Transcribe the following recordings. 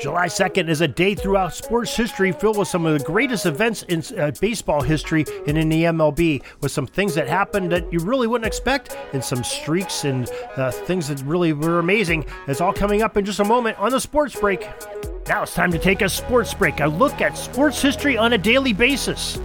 July 2nd is a day throughout sports history filled with some of the greatest events in uh, baseball history and in the MLB, with some things that happened that you really wouldn't expect, and some streaks and uh, things that really were amazing. It's all coming up in just a moment on the sports break. Now it's time to take a sports break, a look at sports history on a daily basis.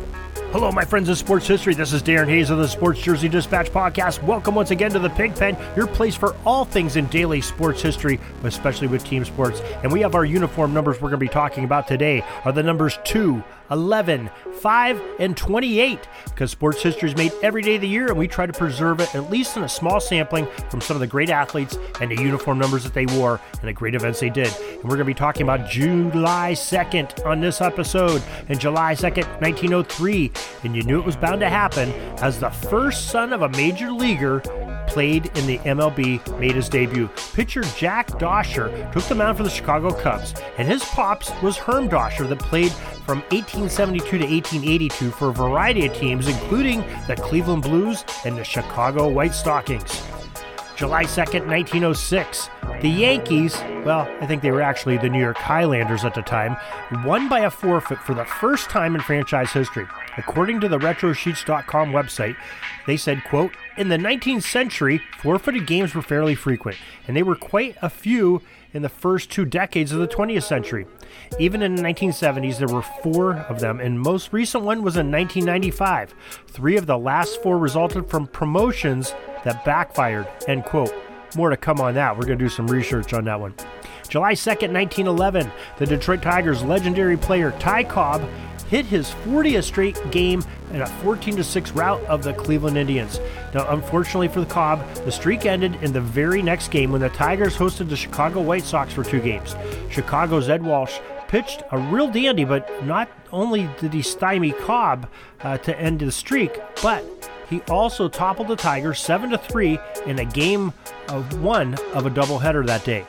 Hello, my friends of sports history. This is Darren Hayes of the Sports Jersey Dispatch podcast. Welcome once again to the Pig Pen, your place for all things in daily sports history, especially with team sports. And we have our uniform numbers we're going to be talking about today are the numbers 2, 11, 5, and 28 because sports history is made every day of the year and we try to preserve it at least in a small sampling from some of the great athletes and the uniform numbers that they wore and the great events they did. And we're going to be talking about July 2nd on this episode. And July 2nd, 1903, and you knew it was bound to happen as the first son of a major leaguer played in the MLB, made his debut. Pitcher Jack Doscher took the mound for the Chicago Cubs, and his pops was Herm Doscher that played from 1872 to 1882 for a variety of teams, including the Cleveland Blues and the Chicago White Stockings. July 2nd, 1906. The Yankees, well, I think they were actually the New York Highlanders at the time, won by a forfeit for the first time in franchise history. According to the RetroSheets.com website, they said, quote, In the 19th century, forfeited games were fairly frequent, and they were quite a few in the first two decades of the 20th century. Even in the 1970s, there were four of them, and most recent one was in 1995. Three of the last four resulted from promotions that backfired. End quote. More to come on that. We're going to do some research on that one. July 2nd, 1911, the Detroit Tigers legendary player Ty Cobb hit his 40th straight game in a 14 6 rout of the Cleveland Indians. Now, unfortunately for the Cobb, the streak ended in the very next game when the Tigers hosted the Chicago White Sox for two games. Chicago's Ed Walsh pitched a real dandy, but not only did he stymie Cobb uh, to end the streak, but he also toppled the Tigers 7 3 in a game of one of a doubleheader that day.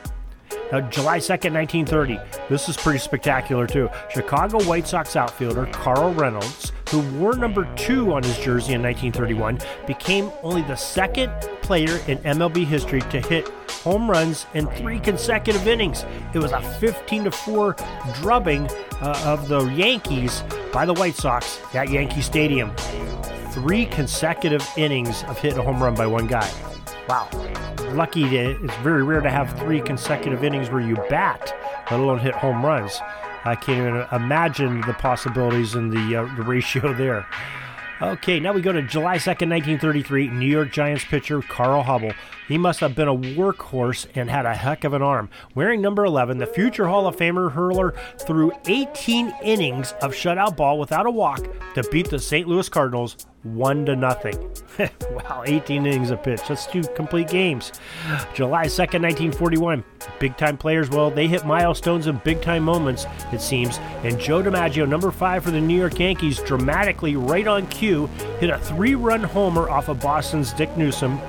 Now, July 2nd, 1930. This is pretty spectacular, too. Chicago White Sox outfielder Carl Reynolds, who wore number two on his jersey in 1931, became only the second player in MLB history to hit home runs in three consecutive innings. It was a 15 to 4 drubbing uh, of the Yankees by the White Sox at Yankee Stadium three consecutive innings of hitting a home run by one guy. Wow. Lucky to, it's very rare to have three consecutive innings where you bat, let alone hit home runs. I can't even imagine the possibilities and the, uh, the ratio there. Okay, now we go to July 2nd, 1933. New York Giants pitcher Carl Hubbell. He must have been a workhorse and had a heck of an arm. Wearing number 11, the future Hall of Famer hurler threw 18 innings of shutout ball without a walk to beat the St. Louis Cardinals one to nothing. wow, 18 innings of pitch. That's two complete games. July 2nd, 1941. Big time players, well, they hit milestones and big time moments, it seems. And Joe DiMaggio, number five for the New York Yankees, dramatically right on cue, hit a three run homer off of Boston's Dick Newsome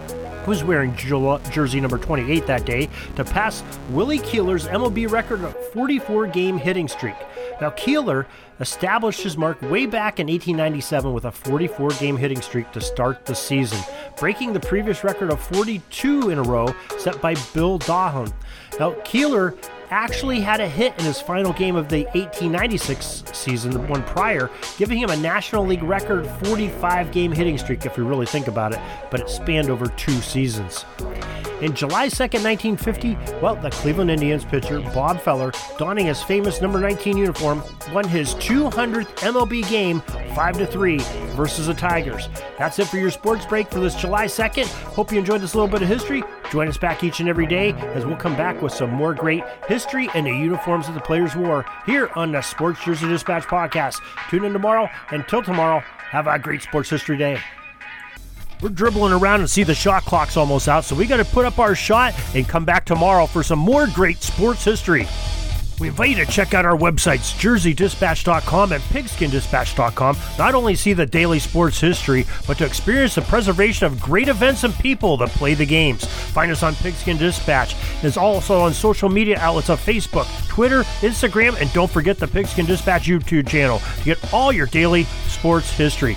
who was wearing jersey number 28 that day to pass Willie Keeler's MLB record of 44 game hitting streak. Now, Keeler established his mark way back in 1897 with a 44 game hitting streak to start the season, breaking the previous record of 42 in a row set by Bill Dawson. Now, Keeler actually had a hit in his final game of the 1896 season, the one prior, giving him a National League record 45 game hitting streak, if you really think about it, but it spanned over two seasons. In July 2nd, 1950, well, the Cleveland Indians pitcher Bob Feller, donning his famous number 19 uniform, won his 200th MLB game 5 to 3 versus the Tigers. That's it for your sports break for this July 2nd. Hope you enjoyed this little bit of history. Join us back each and every day as we'll come back with some more great history and the uniforms that the players wore here on the Sports Jersey Dispatch podcast. Tune in tomorrow. Until tomorrow, have a great sports history day. We're dribbling around and see the shot clock's almost out, so we got to put up our shot and come back tomorrow for some more great sports history. We invite you to check out our websites, jerseydispatch.com and pigskindispatch.com, Not only see the daily sports history, but to experience the preservation of great events and people that play the games. Find us on Pigskin Dispatch. It's also on social media outlets of Facebook, Twitter, Instagram, and don't forget the Pigskin Dispatch YouTube channel to get all your daily sports history.